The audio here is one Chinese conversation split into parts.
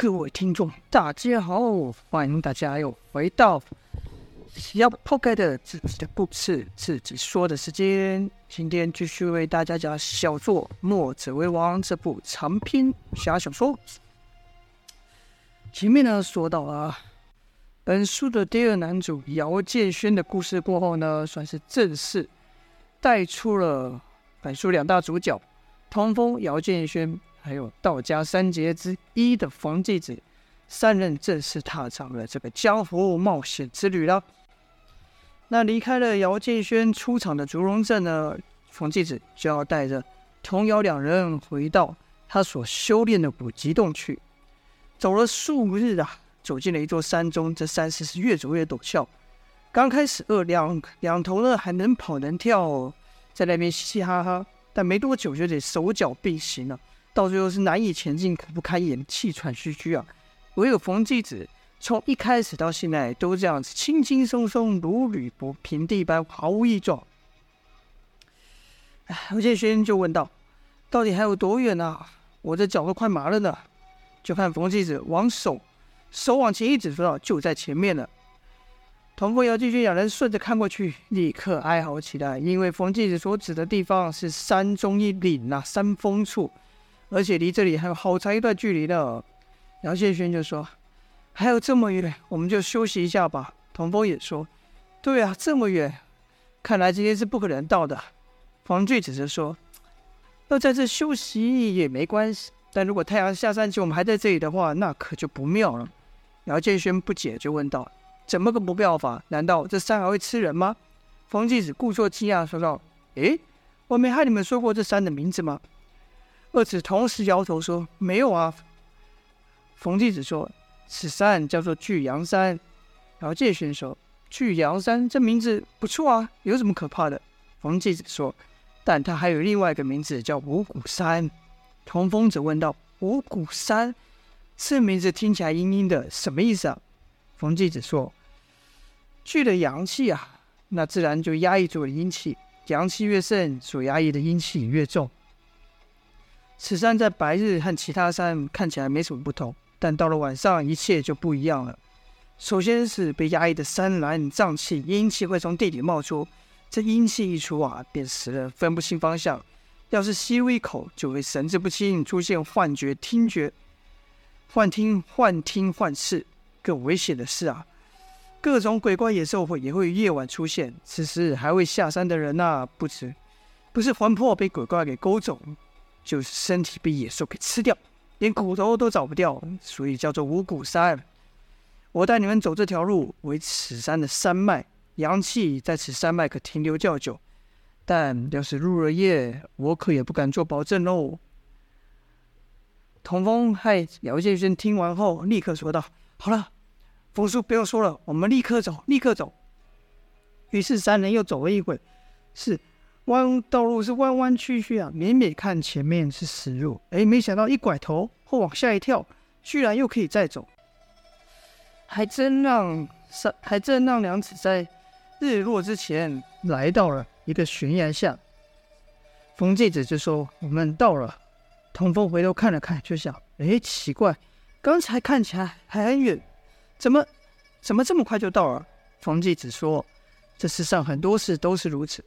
各位听众，大家好，欢迎大家又回到要破开的自己的故事，自己说的时间。今天继续为大家讲小作《墨者为王》这部长篇侠小说。前面呢说到了本书的第二男主姚建轩的故事过后呢，算是正式带出了本书两大主角童风、姚建轩。还有道家三杰之一的冯继子，三人正式踏上了这个江湖冒险之旅了。那离开了姚建轩出场的竹龙镇呢，冯继子就要带着童瑶两人回到他所修炼的古籍洞去。走了数日啊，走进了一座山中，这山势是越走越陡峭。刚开始二两两头呢还能跑能跳，在那边嘻嘻哈哈，但没多久就得手脚并行了。到最后是难以前进，苦不堪言，气喘吁吁啊！唯有冯继子从一开始到现在都这样子轻轻松松，如履薄平地般，毫无异状。哎，吴建轩就问道：“到底还有多远啊？我这脚都快麻了呢。”就看冯继子往手手往前一指，说道：“就在前面了。”童风、姚建轩两人顺着看过去，立刻哀嚎起来，因为冯继子所指的地方是山中一岭啊，山峰处。而且离这里还有好长一段距离呢。姚建轩就说：“还有这么远，我们就休息一下吧。”童风也说：“对啊，这么远，看来今天是不可能到的。”冯继子则说：“要在这休息也没关系，但如果太阳下山前我们还在这里的话，那可就不妙了。”姚建轩不解，就问道：“怎么个不妙法？难道这山还会吃人吗？”冯继子故作惊讶说道：“诶，我没和你们说过这山的名字吗？”二子同时摇头说：“没有啊。”冯继子说：“此山叫做巨阳山。”姚建轩说：“巨阳山这名字不错啊，有什么可怕的？”冯继子说：“但它还有另外一个名字，叫五谷山。”童风子问道：“五谷山，这名字听起来阴阴的，什么意思啊？”冯继子说：“聚了阳气啊，那自然就压抑住了阴气，阳气越盛，所压抑的阴气越重。”此山在白日和其他山看起来没什么不同，但到了晚上，一切就不一样了。首先是被压抑的山岚瘴气，阴气会从地底冒出，这阴气一出啊，便使人分不清方向。要是吸入一口，就会神志不清，出现幻觉、听觉、幻听、幻听、幻视。更危险的是啊，各种鬼怪野兽会也会夜晚出现。此时还未下山的人呐、不知不是魂魄被鬼怪给勾走。就是身体被野兽给吃掉，连骨头都找不掉，所以叫做五谷山。我带你们走这条路，为此山的山脉，阳气在此山脉可停留较久。但要是入了夜，我可也不敢做保证喽。童风和姚建轩听完后，立刻说道：“好了，冯叔不用说了，我们立刻走，立刻走。”于是三人又走了一会，是。弯道路是弯弯曲曲啊，每每看前面是死路，哎，没想到一拐头或往下一跳，居然又可以再走，还真让三还真让两子在日落之前来到了一个悬崖下。冯继子就说：“我们到了。”童风回头看了看，就想：“哎，奇怪，刚才看起来还很远，怎么怎么这么快就到了？”冯继子说：“这世上很多事都是如此。”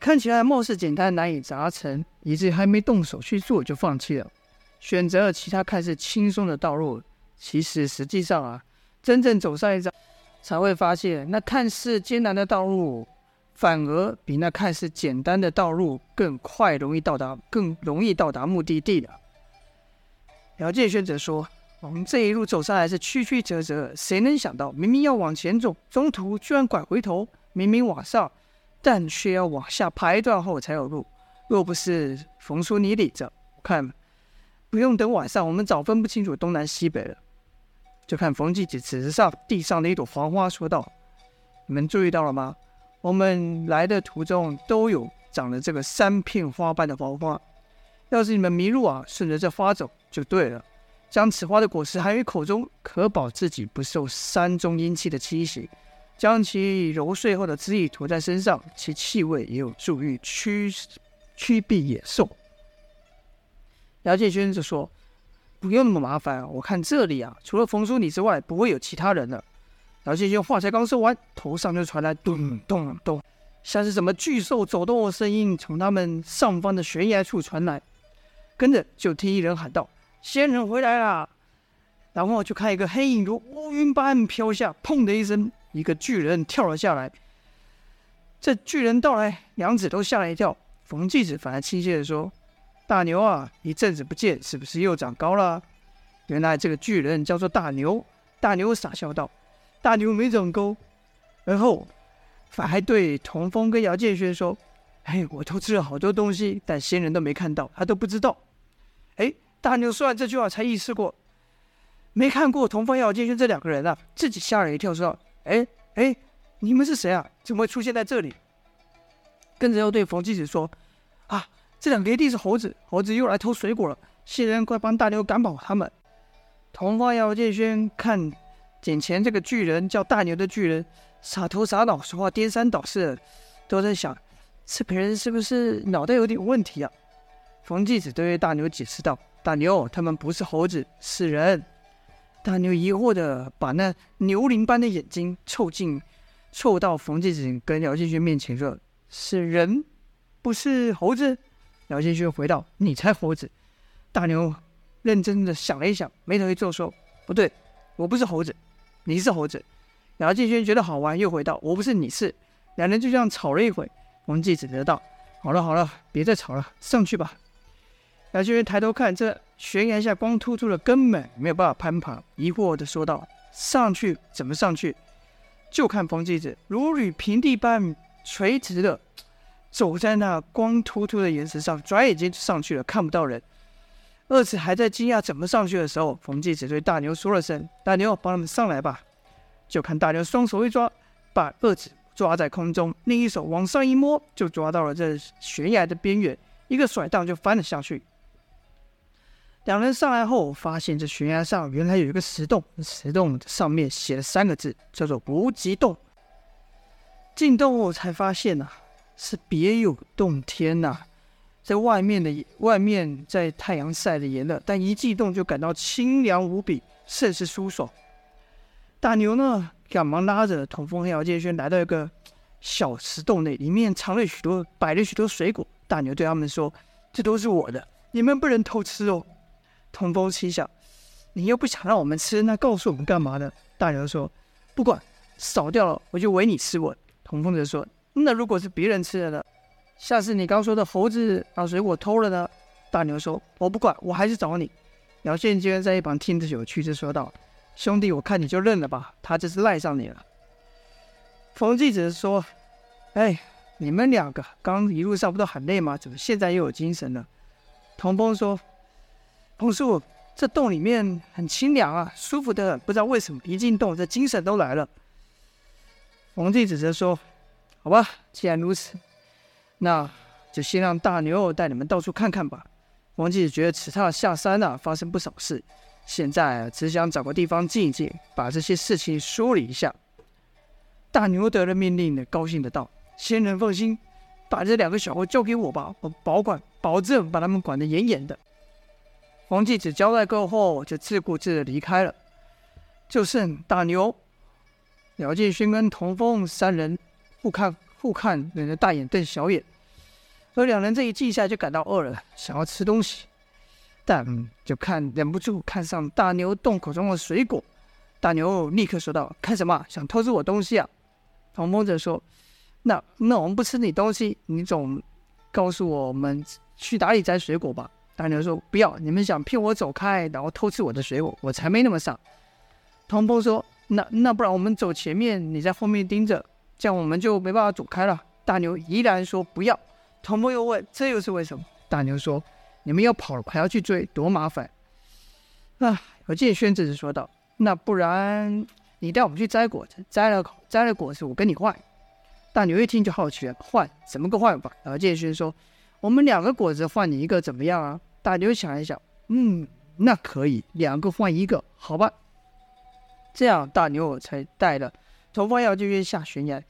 看起来貌似简单难以达成，以致还没动手去做就放弃了，选择了其他看似轻松的道路。其实实际上啊，真正走上一遭，才会发现那看似艰难的道路，反而比那看似简单的道路更快，容易到达，更容易到达目的地的。姚建轩则说：“我们这一路走上来是曲曲折折，谁能想到，明明要往前走，中途居然拐回头，明明往上。”但却要往下爬一段后才有路，若不是冯叔你领着，看不用等晚上，我们早分不清楚东南西北了。就看冯继子指着上地上的一朵黄花，说道：“你们注意到了吗？我们来的途中都有长了这个三片花瓣的黄花。要是你们迷路啊，顺着这花走就对了。将此花的果实含于口中，可保自己不受山中阴气的侵袭。”将其揉碎后的汁液涂在身上，其气味也有助于驱驱避野兽。姚建轩就说：“不用那么麻烦，我看这里啊，除了冯叔你之外，不会有其他人了。姚建勋话才刚说完，头上就传来咚咚咚，像是什么巨兽走动的声音从他们上方的悬崖处传来。跟着就听一人喊道：“仙人回来了！”然后就看一个黑影如乌云般飘下，砰的一声，一个巨人跳了下来。这巨人到来，两子都吓了一跳。冯继子反而亲切地说：“大牛啊，一阵子不见，是不是又长高了？”原来这个巨人叫做大牛。大牛傻笑道。大牛没长高，而后反还对童风跟姚建轩说：“哎，我偷吃了好多东西，但仙人都没看到，他都不知道。”哎，大牛说完这句话，才意识过没看过童风、姚建轩这两个人啊，自己吓了一跳，说道：“哎哎，你们是谁啊？怎么会出现在这里？”跟着又对冯继子说：“啊，这两个一定是猴子，猴子又来偷水果了，仙人快帮大牛赶跑他们。”童风、姚建轩看。眼前这个巨人叫大牛的巨人，傻头傻脑，说话颠三倒四，都在想这个人是不是脑袋有点问题啊？冯继子对大牛解释道：“大牛，他们不是猴子，是人。”大牛疑惑的把那牛鳞般的眼睛凑近，凑到冯继子跟姚建勋面前说：“是人，不是猴子。”姚建勋回道：“你才猴子。”大牛认真的想了一想，眉头一皱，说：“不对，我不是猴子。”你是猴子，姚建轩觉得好玩，又回道：“我不是，你是。”两人就这样吵了一会。冯继子得道：“好了好了，别再吵了，上去吧。”姚建轩抬头看，这悬崖下光秃秃的，根本没有办法攀爬，疑惑的说道：“上去怎么上去？”就看冯继子如履平地般垂直的走在那光秃秃的岩石上，转眼间就上去了，看不到人。二子还在惊讶怎么上去的时候，冯继子对大牛说了声：“大牛，帮他们上来吧。”就看大牛双手一抓，把二子抓在空中，另一手往上一摸，就抓到了这悬崖的边缘，一个甩荡就翻了下去。两人上来后，发现这悬崖上原来有一个石洞，石洞上面写了三个字，叫做“无极洞”。进洞后才发现呐、是别有洞天呐、在外面的外面，在太阳晒得炎热，但一进洞就感到清凉无比，甚是舒爽。大牛呢，赶忙拉着童风和姚建轩来到一个小石洞内，里面藏了许多，摆了许多水果。大牛对他们说：“这都是我的，你们不能偷吃哦。”童风心想：“你又不想让我们吃，那告诉我们干嘛呢？”大牛说：“不管，少掉了我就唯你吃我。”童风则说：“那如果是别人吃了呢？”下次你刚说的猴子把水果偷了呢？大牛说：“我不管，我还是找你。”姚建军在一旁听着有趣，就说道：“兄弟，我看你就认了吧，他这是赖上你了。”冯继子说：“哎，你们两个刚一路上不都很累吗？怎么现在又有精神了？”童风说：“彭叔，这洞里面很清凉啊，舒服的很，不知道为什么一进洞这精神都来了。”王继子则说：“好吧，既然如此。”那就先让大牛带你们到处看看吧。王继子觉得此趟下山啊，发生不少事，现在只想找个地方静一静，把这些事情梳理一下。大牛得了命令的，高兴的道：“仙人放心，把这两个小孩交给我吧，我保管，保证把他们管得严严的。”王继子交代过后，就自顾自的离开了，就剩大牛、廖继勋跟童风三人互看。互看，忍着大眼瞪小眼，而两人这一记下就感到饿了，想要吃东西，但就看忍不住看上大牛洞口中的水果。大牛立刻说道：“看什么？想偷吃我东西啊？”童风则说：“那那我们不吃你东西，你总告诉我们去哪里摘水果吧。”大牛说：“不要，你们想骗我走开，然后偷吃我的水果，我才没那么傻。”童风说：“那那不然我们走前面，你在后面盯着。”这样我们就没办法走开了。大牛依然说不要。童风又问：“这又是为什么？”大牛说：“你们要跑了，还要去追，多麻烦。”啊，姚建轩只是说道：“那不然你带我们去摘果子，摘了摘了果子，我跟你换。”大牛一听就好奇了：“换怎么个换法？”姚建轩说：“我们两个果子换你一个，怎么样啊？”大牛想一想：“嗯，那可以，两个换一个，好吧？”这样大牛才带了。童风、姚建轩下悬崖，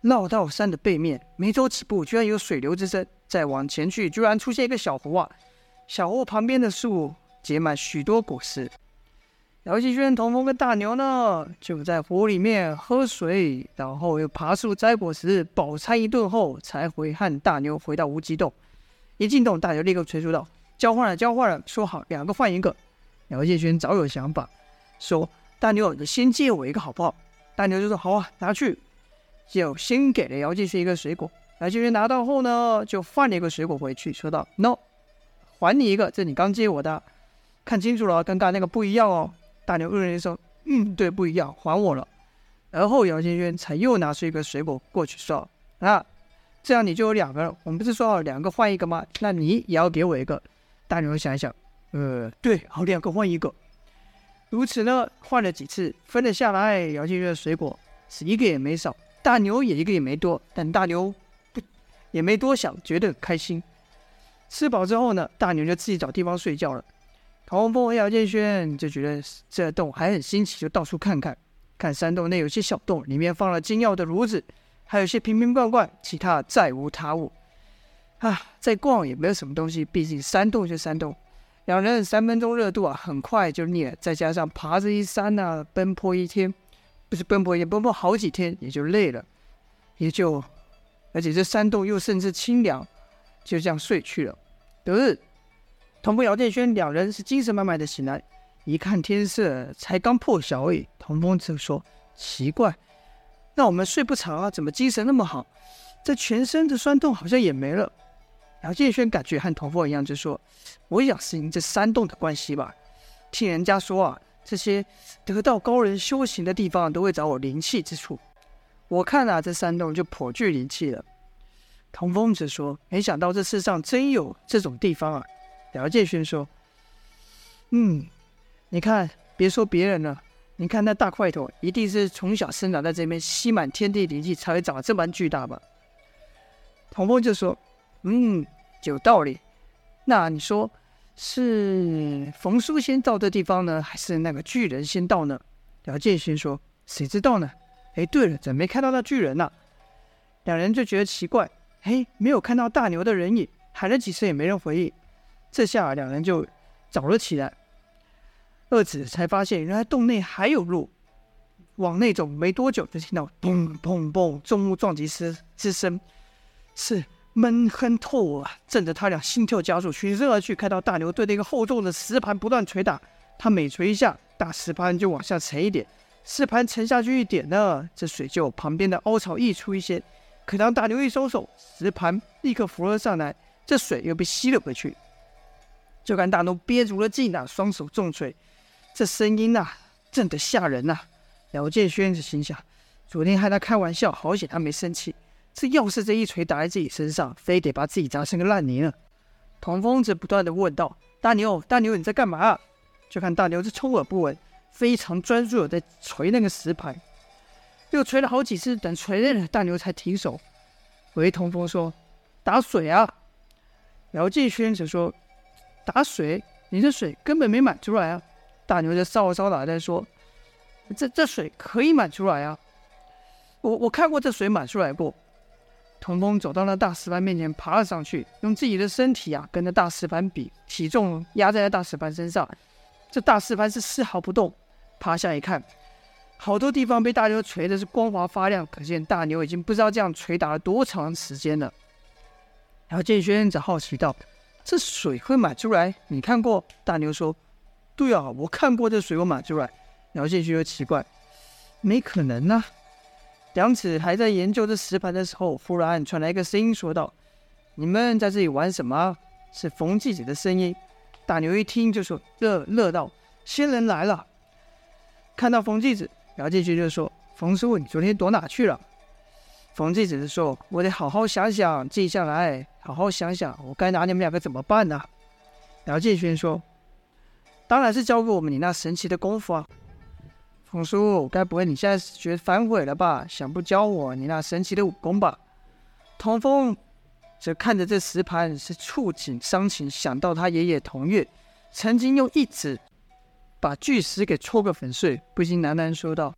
绕到山的背面，没走几步，居然有水流之声。再往前去，居然出现一个小湖啊！小湖旁边的树结满许多果实。姚继轩、童风跟大牛呢，就在湖里面喝水，然后又爬树摘果实，饱餐一顿后，才回和大牛回到无极洞。一进洞，大牛立刻催促道：“交换了，交换了，说好两个换一个。”姚建轩早有想法，说：“大牛，你先借我一个好不好？”大牛就说：“好啊，拿去。”就先给了姚建轩一个水果。姚建轩拿到后呢，就换了一个水果回去，说道：“No，还你一个，这你刚借我的，看清楚了，跟刚刚那个不一样哦。”大牛愕然一声：“嗯，对，不一样，还我了。”而后姚建轩才又拿出一个水果过去说：“啊，这样你就有两个了。我们不是说好两个换一个吗？那你也要给我一个。”大牛想一想：“呃，对，好，两个换一个。”如此呢，换了几次，分了下来。姚建轩的水果是一个也没少，大牛也一个也没多。但大牛不也没多想，觉得开心。吃饱之后呢，大牛就自己找地方睡觉了。唐洪峰和姚建轩就觉得这洞还很新奇，就到处看看。看山洞内有些小洞，里面放了金钥的炉子，还有些瓶瓶罐罐，其他再无他物。啊，再逛也没有什么东西，毕竟山洞就山洞。两人三分钟热度啊，很快就腻了。再加上爬着一山呐、啊，奔波一天，不是奔波一天，奔波好几天，也就累了，也就，而且这山洞又甚至清凉，就这样睡去了。得日。童风、姚建轩两人是精神满满的醒来，一看天色才刚破晓而已。童风就说：“奇怪，那我们睡不长啊，怎么精神那么好？这全身的酸痛好像也没了。”姚建轩感觉和童风一样，就说：“我也想是因这山洞的关系吧。听人家说啊，这些得道高人修行的地方都会找我灵气之处。我看啊，这山洞就颇具灵气了。”童风则说：“没想到这世上真有这种地方啊。”姚建勋说：“嗯，你看，别说别人了，你看那大块头，一定是从小生长在这边，吸满天地灵气，才会长得这般巨大吧？”童风就说：“嗯，有道理。那你说，是冯叔先到这地方呢，还是那个巨人先到呢？”姚建勋说：“谁知道呢？哎，对了，怎么没看到那巨人呢？”两人就觉得奇怪，哎，没有看到大牛的人影，喊了几声也没人回应。这下两人就找了起来，二子才发现原来洞内还有路。往内走没多久，就听到砰砰砰重物撞击声之声，是闷哼透啊，震得他俩心跳加速，循声而去。看到大牛对那个厚重的石盘不断捶打，他每捶一下，大石盘就往下沉一点，石盘沉下去一点呢，这水就旁边的凹槽溢出一些。可当大牛一收手，石盘立刻浮了上来，这水又被吸了回去。就看大牛憋足了劲呐，双手重锤，这声音呐、震得吓人呐、啊。姚建轩是心想：昨天和他开玩笑，好险他没生气。这要是这一锤打在自己身上，非得把自己砸成个烂泥了。童风则不断地问道：“大牛，大牛，你在干嘛？”就看大牛是充耳不闻，非常专注地在锤那个石牌，又锤了好几次，等锤累了，大牛才停手。回童风说：“打水啊。”姚继轩则说。打水，你这水根本没满出来啊！大牛就搔搔脑袋说：“这这水可以满出来啊！我我看过这水满出来过。”童风走到那大石盘面前，爬了上去，用自己的身体啊跟那大石盘比，体重压在那大石盘身上，这大石盘是丝毫不动。趴下一看，好多地方被大牛锤的是光滑发亮，可见大牛已经不知道这样锤打了多长时间了。然后建轩则好奇道。这水会满出来？你看过？大牛说：“对啊，我看过这水会满出来。”然后建勋又奇怪：“没可能啊！”两子还在研究这石盘的时候，忽然传来一个声音说道：“你们在这里玩什么？”是冯继子的声音。大牛一听就说：“乐乐道，仙人来了！”看到冯继子，姚建勋就说：“冯叔，你昨天躲哪去了？”冯继子就说：“我得好好想想，记下来。”好好想想，我该拿你们两个怎么办呢？姚建勋说：“当然是教给我们你那神奇的功夫啊，冯叔，该不会你现在学反悔了吧？想不教我你那神奇的武功吧？”童风则看着这石盘，是触景伤情，想到他爷爷童月曾经用一指把巨石给戳个粉碎，不禁喃喃说道：“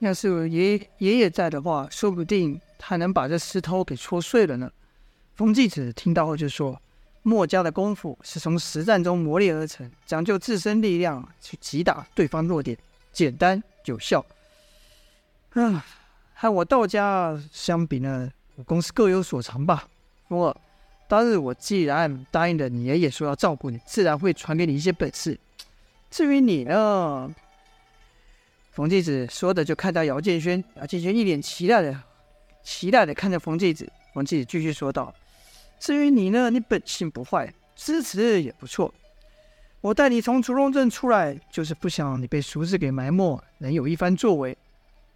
要是我爷爷爷在的话，说不定他能把这石头给戳碎了呢。”冯继子听到后就说：“墨家的功夫是从实战中磨练而成，讲究自身力量去击打对方弱点，简单有效。啊，和我道家相比呢，武功是各有所长吧。不过，当日我既然答应了你爷爷说要照顾你，自然会传给你一些本事。至于你呢？冯继子说的就看到姚建轩，姚建轩一脸期待的、期待的看着冯继子。冯继子继续说道。至于你呢，你本性不坏，资质也不错。我带你从竹龙镇出来，就是不想你被俗世给埋没，能有一番作为。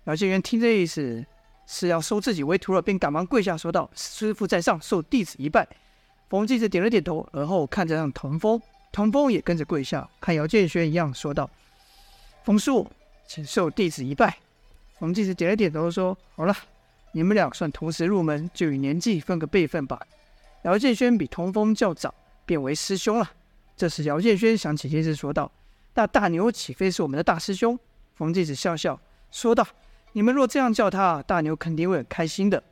姚建元听这意思，是要收自己为徒了，便赶忙跪下说道：“师傅在上，受弟子一拜。”冯继子点了点头，而后看着让童风，童风也跟着跪下，看姚建轩一样说道：“冯叔，请受弟子一拜。”冯继子点了点头说：“好了，你们俩算同时入门，就以年纪分个辈分吧。”姚建轩比童风较早，便为师兄了。这时，姚建轩想起这事，说道：“那大牛岂非是我们的大师兄？”冯继子笑笑说道：“你们若这样叫他，大牛肯定会很开心的。”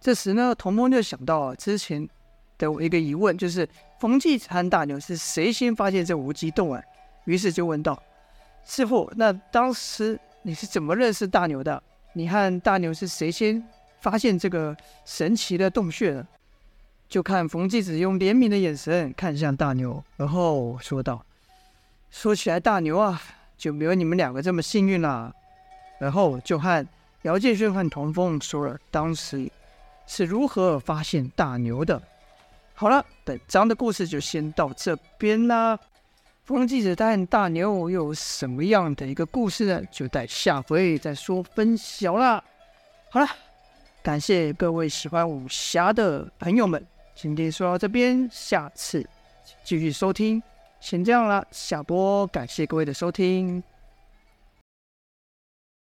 这时呢，童风就想到之前的我一个疑问，就是冯继子和大牛是谁先发现这无极洞啊？于是就问道：“师傅，那当时你是怎么认识大牛的？你和大牛是谁先发现这个神奇的洞穴的？”就看冯继子用怜悯的眼神看向大牛，然后说道：“说起来，大牛啊，就没有你们两个这么幸运了。”然后就和姚建勋和童风说了当时是如何发现大牛的。好了，本章的故事就先到这边啦。冯继子和大牛又有什么样的一个故事呢？就待下回再说分晓啦。好了，感谢各位喜欢武侠的朋友们。今天说到这边，下次继续收听，先这样了，下播，感谢各位的收听。